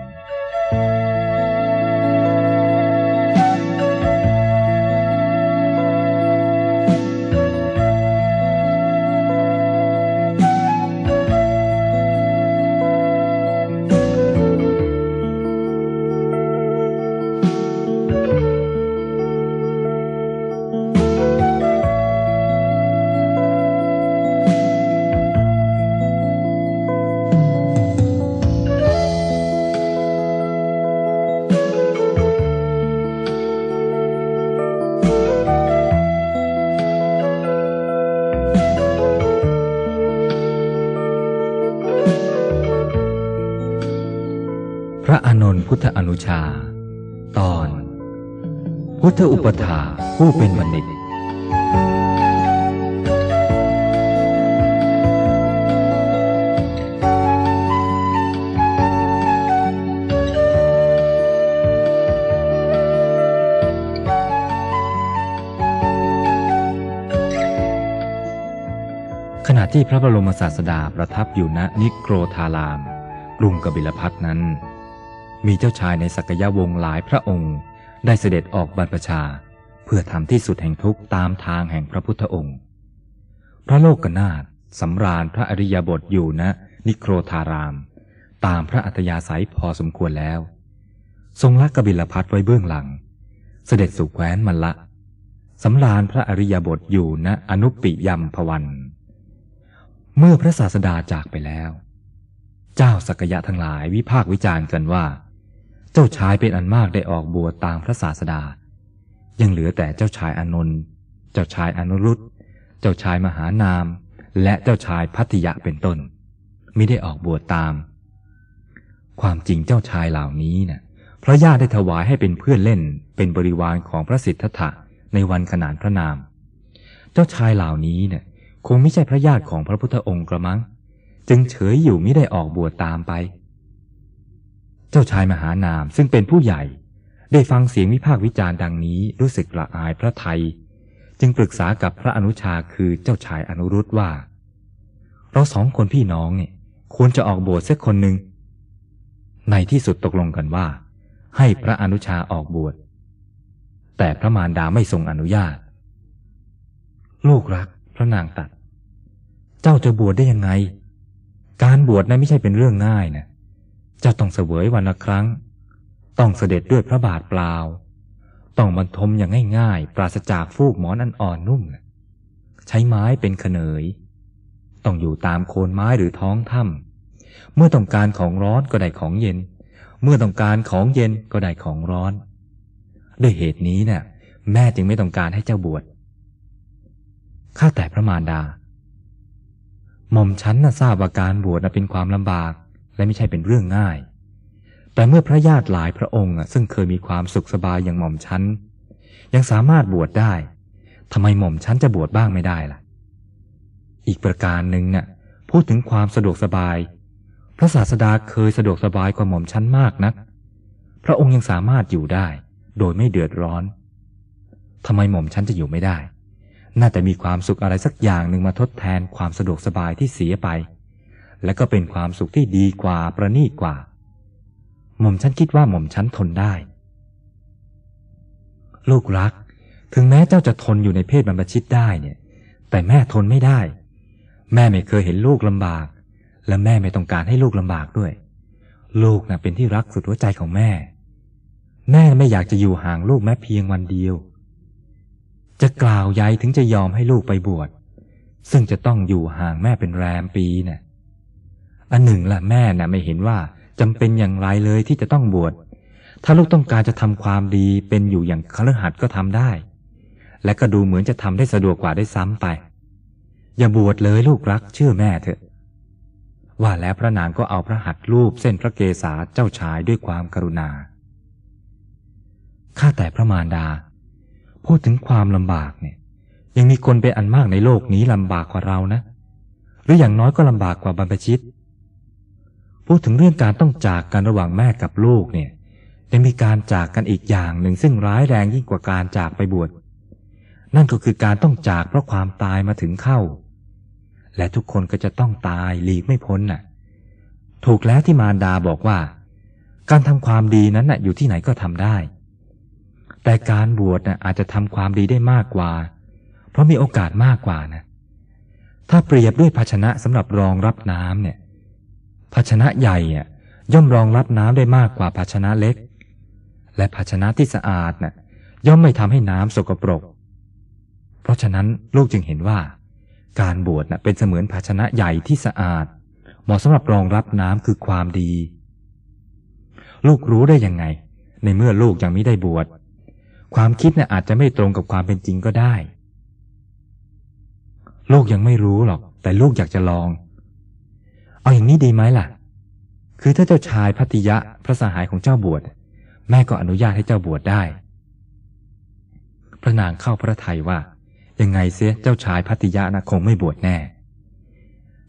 พระอานนท์พุทธอนุชา ตอน พุทธอุปถาผู้เป็นบัณฑิต ขณะที่พระบรมศาสดาประทับอยู่ณนิโครธาราม กรุงกบิลพัทนั้น มีเจ้าชายในสักยะวงหลายพระองค์ ได้เสด็จออกบรรพชา เพื่อทำที่สุดแห่งทุกตามทางแห่งพระพุทธองค์ พระโลกนาถสำราญพระอริยบทอยู่ณนะนิโครธาราม ตามพระอัธยาศัยพอสมควรแล้ว ทรงละกบิลพัทไว้เบื้องหลัง เสด็จสู่แคว้นมันละสำราญพระอริยบทอยู่ณอนุปิยมพวัน เมื่อพระศาสดาจากไปแล้ว เจ้าสักยะทั้งหลายวิพากวิจารณ์กันว่า เจ้าชายเป็นอันมากได้ออกบวชตามพระศาสดา ยังเหลือแต่เจ้าชายอนนท์เจ้าชายอนุรุตเจ้าชายมหานาม และเจ้าชายพัทยะเป็นต้นมิได้ออกบวชตาม ความจริงเจ้าชายเหล่านี้นะ่ะพระญาติได้ถวายให้เป็นเพื่อนเล่นเป็นบริวารของพระสิทธัตถะในวันขนานพระนาม เจ้าชายเหล่านี้เนี่ยคงไม่ใช่พระญาติของพระพุทธองค์กระมัง จึงเฉยอยู่ไม่ได้ออกบวชตามไป เจ้าชายมหานามซึ่งเป็นผู้ใหญ่ ได้ฟังเสียงวิพากษ์วิจารณ์ดังนี้รู้สึกละอายพระไทย จึงปรึกษากับพระอนุชาคือเจ้าชายอนุรุตว่า เราสองคนพี่น้องเนี่ยควรจะออกบวชสักคนหนึ่งในที่สุดตกลงกันว่า ให้พระอนุชาออกบวชแต่พระมารดาไม่ทรงอนุญาต ลูกรักพระนางตัด เจ้าจะบวชได้ยังไง การบวชนั้นไม่ใช่เป็นเรื่องง่ายนะเจ้าต้องเสวยวันละครั้ง ต้องเสด็จด้วยพระบาทเปล่า ต้องบรรทมอย่างง่ายๆ ปราศจากฟูกหมอนอันอ่อนนุ่ม ใช้ไม้เป็นขเนย ต้องอยู่ตามโคนไม้หรือท้องถ้ำเมื่อต้องการของร้อนก็ได้ของเย็น เมื่อต้องการของเย็นก็ได้ของร้อน ด้วยเหตุนี้เนะ่ยแม่จึงไม่ต้องการให้เจ้าบวชข้าแต่พระมารดาหม่อมฉันน่ะทราบว่าการบวชเป็นความลำบาก และไม่ใช่เป็นเรื่องง่าย แต่เมื่อพระญาติหลายพระองค์ซึ่งเคยมีความสุขสบายอย่างหม่อมฉันยังสามารถบวชได้ทำไมหม่อมฉันจะบวชบ้างไม่ได้ล่ะ อีกประการหนึ่งนะ่ยพูดถึงความสะดวกสบาย พระศาสดาเคยสะดวกสบายกว่าหม่อมฉันมากนัก พระองค์ยังสามารถอยู่ได้ โดยไม่เดือดร้อนทำไมหม่อมฉันจะอยู่ไม่ได้ น่าจะมีความสุขอะไรสักอย่างหนึ่งมาทดแทนความสะดวกสบายที่เสียไป และก็เป็นความสุขที่ดีกว่าประณีตกว่า หม่อมฉันคิดว่าหม่อมฉันทนได้ ลูกรัก ถึงแม้เจ้าจะทนอยู่ในเพศบรรพชิตได้เนี่ย แต่แม่ทนไม่ได้ แม่ไม่เคยเห็นลูกลำบาก และแม่ไม่ต้องการให้ลูกลำบากด้วย ลูกนะ่ะเป็นที่รักสุดหัวใจของแม่ แม่ไม่อยากจะอยู่ห่างลูกแม้เพียงวันเดียว จะกล่าวยัยถึงจะยอมให้ลูกไปบวชซึ่งจะต้องอยู่ห่างแม่เป็นแรมปีนะ่ะ อันหนึ่งละแม่น่ะไม่เห็นว่าจำเป็นอย่างไรเลยที่จะต้องบวช ถ้าลูกต้องการจะทำความดีเป็นอยู่อย่างคฤหัสถ์ก็ทำได้ และก็ดูเหมือนจะทำได้สะดวกกว่าได้ซ้ำไป อย่าบวชเลยลูกรักเชื่อแม่เถอะ ว่าแล้วพระนางก็เอาพระหัตถ์รูปเส้นพระเกศาเจ้าชายด้วยความกรุณา ข้าแต่พระมารดา พูดถึงความลำบากเนี่ย ยังมีคนเป็นอันมากในโลกนี้ลำบากกว่าเรานะ หรืออย่างน้อยก็ลำบากกว่าบรรพชิต พูดถึงเรื่องการต้องจากกันระหว่างแม่กับลูกเนี่ยยังมีการจากกันอีกอย่างหนึ่งซึ่งร้ายแรงยิ่งกว่าการจากไปบวช นั่นก็คือการต้องจากเพราะความตายมาถึงเข้า และทุกคนก็จะต้องตายหลีกไม่พ้นน่ะ ถูกแล้วที่มารดาบอกว่า การทำความดีนั้นน่ะอยู่ที่ไหนก็ทำได้ แต่การบวชนะอาจจะทำความดีได้มากกว่า เพราะมีโอกาสมากกว่านะ ถ้าเปรียบด้วยภาชนะสำหรับรองรับน้ำเนี่ย ภาชนะใหญ่ย่อมรองรับน้ำได้มากกว่าภาชนะเล็ก และภาชนะที่สะอาดนะ่ะย่อมไม่ทำให้น้ำสกปรก เพราะฉะนั้นลูกจึงเห็นว่า การบวชนะเป็นเสมือนภาชนะใหญ่ที่สะอาด เหมาะสำหรับรองรับน้ำคือความดี ลูกรู้ได้ยังไง ในเมื่อลูกยังไม่ได้บวชความคิดเนี่ยอาจจะไม่ตรงกับความเป็นจริงก็ได้ ลูกยังไม่รู้หรอก แต่ลูกอยากจะลอง เอาอย่างนี้ดีไหมล่ะ คือถ้าเจ้าชายพัติยะพระสหายของเจ้าบวช แม่ก็อนุญาตให้เจ้าบวชได้ พระนางเข้าพระทัยว่า ยังไงเสียเจ้าชายพัติยะนะคงไม่บวชแน่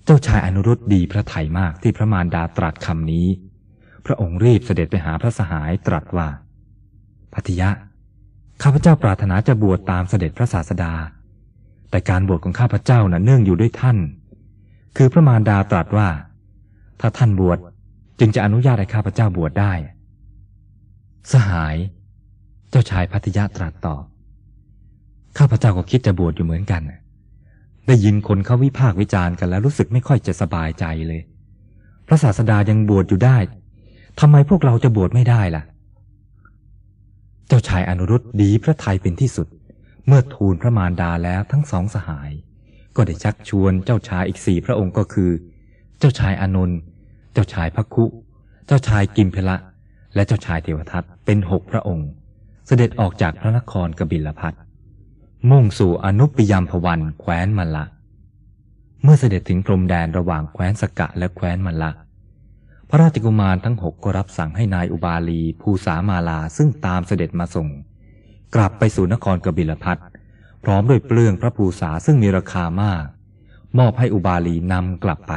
เจ้าชายอนุรุตดีพระไทยมากที่พระมารดาตรัสคำนี้ พระองค์รีบเสด็จไปหาพระสหายตรัสว่าพัติยะ ข้าพเจ้าปรารถนาจะบวชตามเสด็จพระศาสดา แต่การบวชของข้าพเจ้านะ่ะเนื่องอยู่ด้วยท่าน คือพระมารดาตรัสว่า ถ้าท่านบวชจึงจะอนุญาตให้ข้าพเจ้าบวชได้ สหาย เจ้าชายพัทยาตรัสตอบข้าพเจ้าก็คิดจะบวชอยู่เหมือนกัน ได้ยินคนเขาวิพากษ์วิจารณ์กันแล้วรู้สึกไม่ค่อยจะสบายใจเลย พระศาสดายังบวชอยู่ได้ทำไมพวกเราจะบวชไม่ได้ล่ะ เจ้าชายอนุรุตดีพระทัยเป็นที่สุด เมื่อทูลพระมารดาแล้วทั้งสองสหาย ก็ได้ชักชวนเจ้าชายอีกสี่พระองค์ก็คือ เจ้าชายอานนท์เจ้าชายพักคุ เจ้าชายกิมเพละ และเจ้าชายเทวทัตเป็นหกพระองค์ เสด็จออกจากพระนครกบิลพัทมุ่งสู่อนุปยามพวันแคว้นมัลละ เมื่อเสด็จถึงพรมแดนระหว่างแคว้นสกะและแคว้นมัลละ พระราชกุมารทั้งหกก็รับสั่งให้นายอุบาลีภูสามาลาซึ่งตามเสด็จมาส่ง กลับไปสู่นครกบิลพัท พร้อมด้วยเปลืองพระภูษาซึ่งมีราคามาก มอบให้อุบาลีนำกลับไป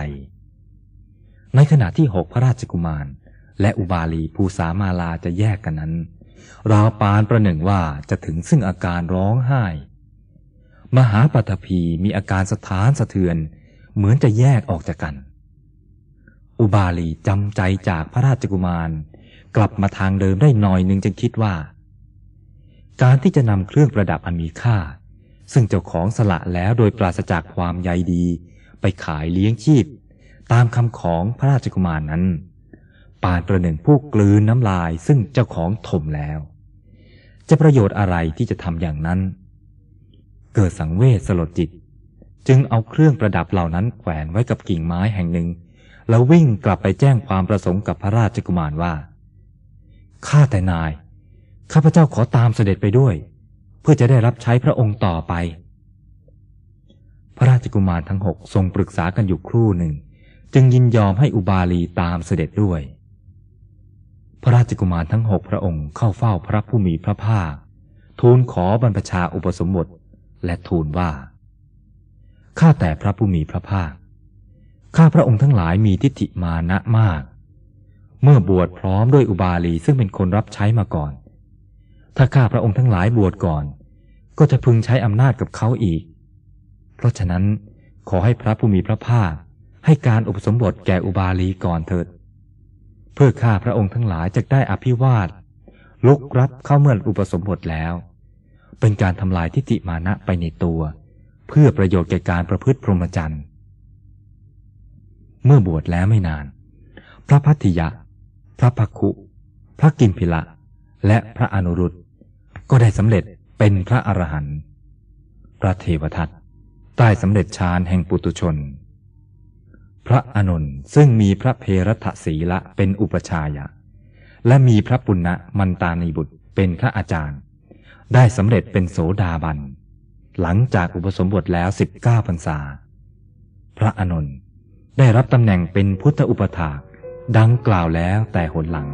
ในขณะที่หกพระราชกุมาร และอุบาลีภูสามาลาจะแยกกันนั้น ราวปานประหนึ่งว่าจะถึงซึ่งอาการร้องไห้ มหาปัตภีมีอาการสะท้านสะเทือน เหมือนจะแยกออกจากกัน อุบาลีจำใจจากพระราชกุมารกลับมาทางเดิมได้หน่อยหนึ่งจึงคิดว่า การที่จะนำเครื่องประดับอันมีค่า ซึ่งเจ้าของสละแล้วโดยปราศจากความใยดี ไปขายเลี้ยงชีพ ตามคำของพระราชกุมารนั้น ปานประหนึ่งผู้กลืนน้ำลายซึ่งเจ้าของถมแล้ว จะประโยชน์อะไรที่จะทำอย่างนั้น เกิดสังเวชสลดจิต จึงเอาเครื่องประดับเหล่านั้นแขวนไว้กับกิ่งไม้แห่งหนึ่ง แล้ววิ่งกลับไปแจ้งความประสงค์กับพระราชกุมารว่าข้าแต่นายข้าพเจ้าขอตามเสด็จไปด้วย พื่อจะได้รับใช้พระองค์ต่อไป พระราชกุมารทั้งหกทรงปรึกษากันอยู่ครู่หนึ่ง จึงยินยอมให้อุบาลีตามเสด็จด้วย พระราชกุมารทั้งหกพระองค์เข้าเฝ้าพระผู้มีพระภาค ทูลขอบรรพชาอุปสมบทและทูลว่า ข้าแต่พระผู้มีพระภาค ข้าพระองค์ทั้งหลายมีทิฏฐิมานะมาก เมื่อบวชพร้อมด้วยอุบาลีซึ่งเป็นคนรับใช้มาก่อน ถ้าข้าพระองค์ทั้งหลายบวชก่อน ก็จะพึงใช้อำนาจกับเขาอีก เพราะฉะนั้นขอให้พระผู้มีพระภาคให้การอุปสมบทแก่อุบาลีก่อนเถิด เพื่อข้าพระองค์ทั้งหลายจะได้อภิวาทลุกรับเข้าเมื่ออุปสมบทแล้ว เป็นการทำลายทิฏฐิมานะไปในตัว เพื่อประโยชน์แก่การประพฤติพรหมจรรย์เมื่อบวชแล้วไม่นาน พระพัทธิยะ พระภักคุ พระกิมพิละ และพระอนุรุตก็ได้สำเร็จ เป็นพระอรหันต์พระเทวทัตได้สำเร็จฌานแห่งปุตุชน พระอนุนซึ่งมีพระเพรทศีละเป็นอุปชายะ และมีพระปุณณมันตานีบุตรเป็นพระอาจารย์ ได้สำเร็จเป็นโสดาบัน หลังจากอุปสมบทแล้วสิบเก้าพรรษา พระอนุนได้รับตำแหน่งเป็นพุทธอุปถาดังกล่าวแล้วแต่หนหลัง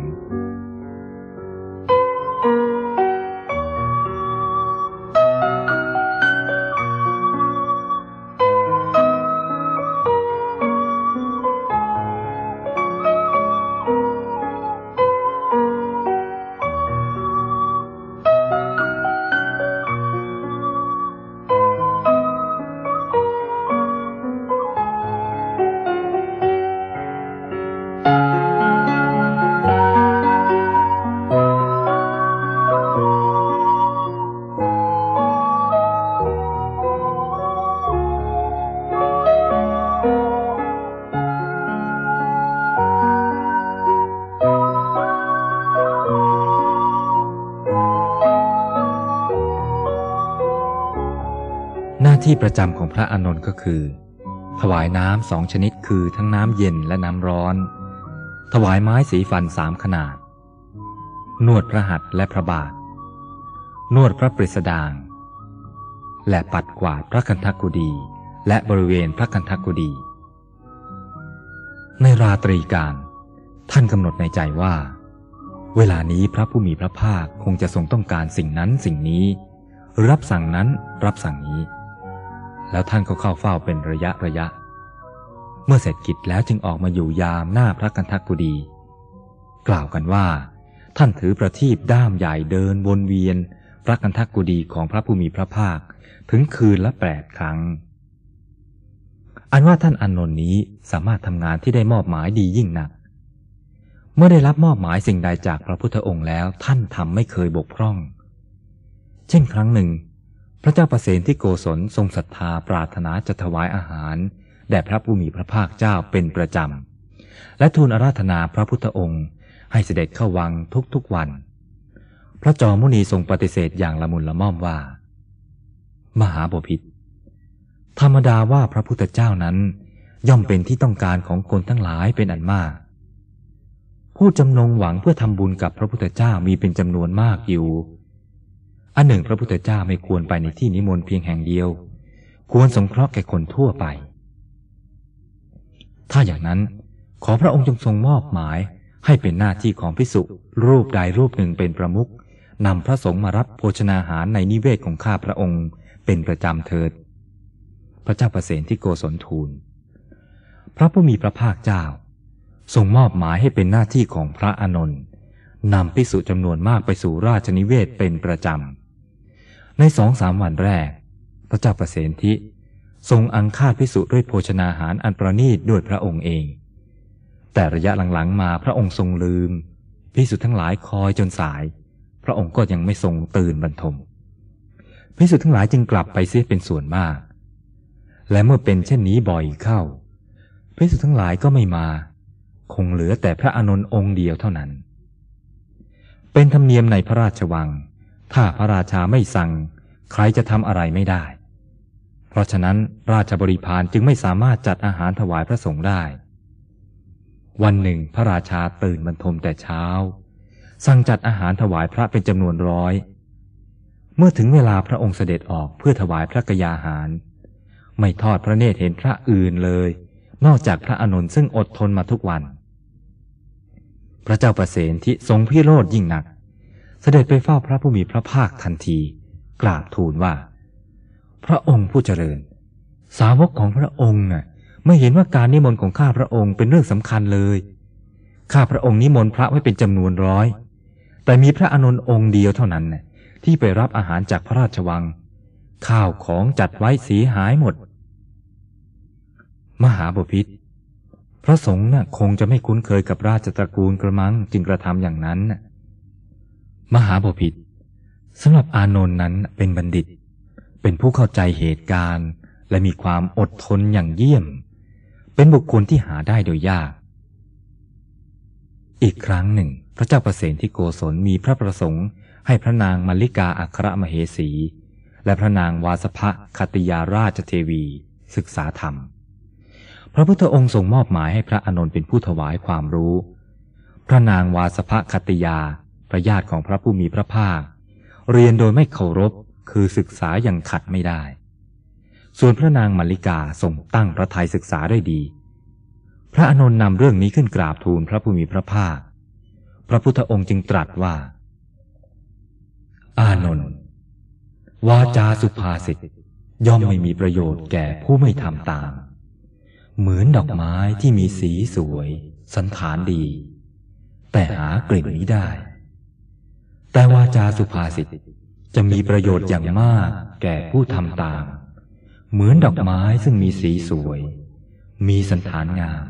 ที่ประจำของพระอานนท์ก็คือ ถวายน้ำสองชนิดคือทั้งน้ำเย็นและน้ำร้อน ถวายไม้สีฟันสามขนาด นวดพระหัตถ์และพระบาท นวดพระปริสดาง และปัดกวาดพระคันธกุดีและบริเวณพระคันธกุดี ในราตรีการท่านกำหนดในใจว่า เวลานี้พระผู้มีพระภาคคงจะทรงต้องการสิ่งนั้นสิ่งนี้ รับสั่งนั้นรับสั่งนี้ แล้วท่านก็เข้าเฝ้าเป็นระยะระยะ เมื่อเสร็จกิจแล้วจึงออกมาอยู่ยามหน้าพระกันทักกุดี กล่าวกันว่า ท่านถือประทีปด้ามใหญ่เดินวนเวียน พระกันทักกุดีของพระผู้มีพระภาค ถึงคืนละแปดครั้ง อันว่าท่านอนนท์นี้สามารถทำงานที่ได้มอบหมายดียิ่งหนัก เมื่อได้รับมอบหมายสิ่งใดจากพระพุทธองค์แล้วท่านทำไม่เคยบกพร่อง เช่นครั้งหนึ่ง พระเจ้าประเสนที่โกศลทรงศรัทธาปรารถนาจะถวายอาหารแด่พระผู้มีพระภาคเจ้าเป็นประจำ และทูลอาราธนาพระพุทธองค์ให้เสด็จเข้าวังทุกๆวัน พระจอมุนีทรงปฏิเสธอย่างละมุนละม่อมว่า มหาบพิษธรรมดาว่าพระพุทธเจ้านั้น ย่อมเป็นที่ต้องการของคนทั้งหลายเป็นอันมาก ผู้จำนงหวังเพื่อทำบุญกับพระพุทธเจ้ามีเป็นจำนวนมากอยู่ อันหนึ่งพระพุทธเจ้าไม่ควรไปในที่นิมนต์เพียงแห่งเดียว ควรสงเคราะห์แก่คนทั่วไป ถ้าอย่างนั้นขอพระองค์จงทรงมอบหมายให้เป็นหน้าที่ของพิสุรูปใดรูปหนึ่งเป็นประมุขนำพระสงฆ์มารับโภชนาหารในนิเวศของข้าพระองค์เป็นประจำเถิด พระเจ้าประเสนที่โกศลทูล พระผู้มีพระภาคเจ้าทรงมอบหมายให้เป็นหน้าที่ของพระอานนท์นำพิสุจำนวนมากไปสู่ราชนิเวศเป็นประจำ ในสองสามวันแรก พระเจ้าประเสนทิทรงอังคาดพิสุด้วยโภชนาหารอันประณีตด้วยพระองค์เอง แต่ระยะหลังๆมาพระองค์ทรงลืมพิสุทั้งหลายคอยจนสาย พระองค์ก็ยังไม่ทรงตื่นบรรทมพิสุทั้งหลายจึงกลับไปเสียเป็นส่วนมาก และเมื่อเป็นเช่นนี้บ่อยเข้าพิสุทั้งหลายก็ไม่มา คงเหลือแต่พระอานนท์องค์เดียวเท่านั้น เป็นธรรมเนียมในพระราชวัง ถ้าพระราชาไม่สั่ง ใครจะทำอะไรไม่ได้ เพราะฉะนั้นราชบริพารจึงไม่สามารถจัดอาหารถวายพระสงฆ์ได้ วันหนึ่งพระราชาตื่นบรรทมแต่เช้า สั่งจัดอาหารถวายพระเป็นจำนวนร้อย เมื่อถึงเวลาพระองค์เสด็จออกเพื่อถวายพระกยาหาร ไม่ทอดพระเนตรเห็นพระอื่นเลย นอกจากพระอนุนซึ่งอดทนมาทุกวัน พระเจ้าประเสนที่ทรงพิโรธยิ่งหนัก เสด็จไปเฝ้าพระผู้มีพระภาคทันที กราบทูลว่า พระองค์ผู้เจริญ สาวกของพระองค์น่ะไม่เห็นว่าการนิมนต์ของข้าพระองค์เป็นเรื่องสำคัญเลย ข้าพระองค์นิมนต์พระไว้เป็นจำนวนร้อย แต่มีพระอนุนองค์เดียวเท่านั้นน่ะที่ไปรับอาหารจากพระราชวัง ข้าวของจัดไว้สีหายหมด มหาบพิษพระสงฆ์น่ะคงจะไม่คุ้นเคยกับราชตระกูลกระมังจึงกระทำอย่างนั้น มหาบพิษสำหรับอานนท์นั้นเป็นบัณฑิต เป็นผู้เข้าใจเหตุการณ์ และมีความอดทนอย่างเยี่ยม เป็นบุคคลที่หาได้โดยยาก อีกครั้งหนึ่ง พระเจ้าประเสนที่โกศลมีพระประสงค์ให้พระนางมัลลิกาอัครมเหสี และพระนางวาสภะคติยาราชเทวี ศึกษาธรรม พระพุทธองค์ทรงมอบหมายให้พระอนนท์เป็นผู้ถวายความรู้ พระนางวาสภะคติยา ระญาติของพระผู้มีพระภาค เรียนโดยไม่เคารพคือศึกษาอย่างขัดไม่ได้ ส่วนพระนางมัลลิกาทรงตั้งพระทัยศึกษาได้ดี พระอนุนนำเรื่องนี้ขึ้นกราบทูลพระผู้มีพระภาค พระพุทธองค์จึงตรัสว่า อานนท์วาจาสุภาษิตย่อมไม่มีประโยชน์แก่ผู้ไม่ทำตาม เหมือนดอกไม้ที่มีสีสวย สันฐานดี แต่หากลิ่นนี้ได้ แต่วาจาสุภาษิตจะมีประโยชน์อย่างมากแก่ผู้ทำตาม เหมือนดอกไม้ซึ่งมีสีสวย มีสันฐานงาม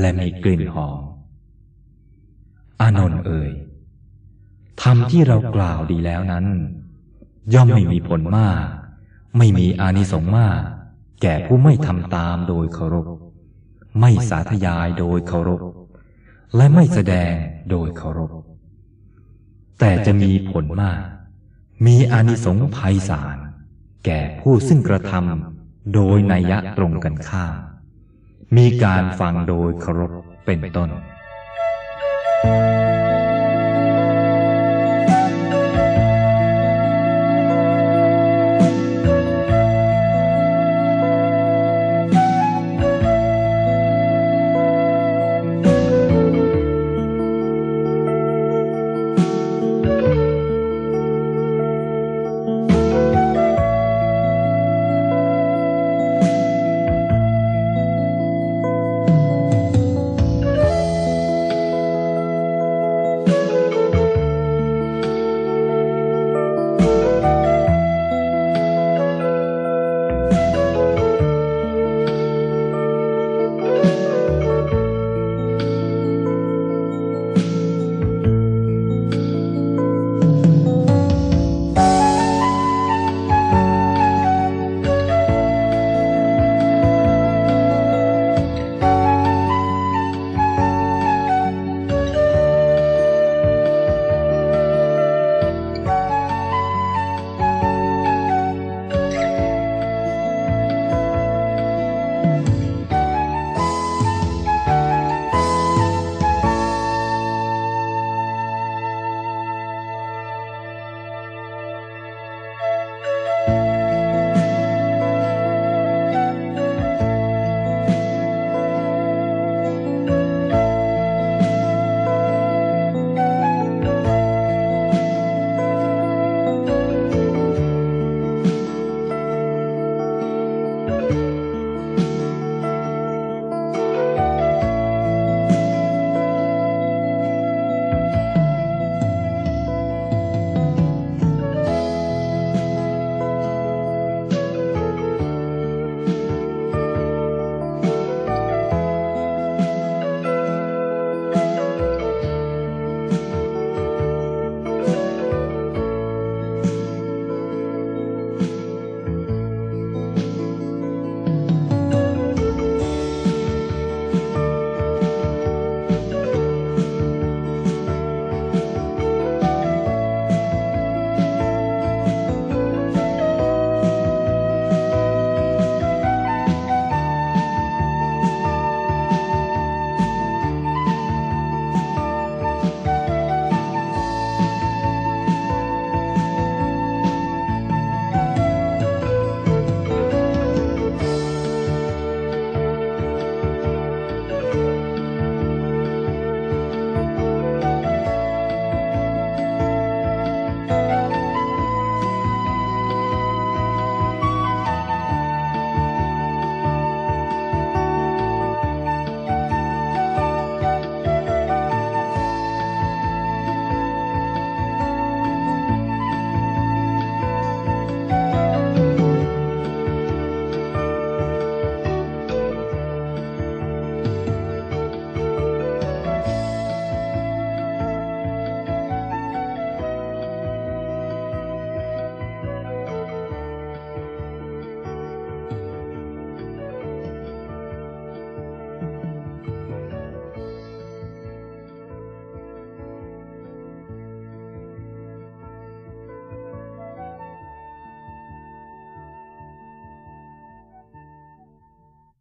และมีกลิ่นหอมอานนท์เอ่ยธรรมที่เรากล่าวดีแล้วนั้น ย่อมไม่มีผลมาก ไม่มีอานิสงส์มาก แก่ผู้ไม่ทำตามโดยเคารพ ไม่สาธยายโดยเคารพ และไม่แสดงโดยเคารพ แต่จะมีผลมาก มีอานิสงส์ภัยสารแก่ผู้ซึ่งกระทำโดยนัยยะตรงกันข้ามมีการฟังโดยเคารพเป็นต้น Thank you.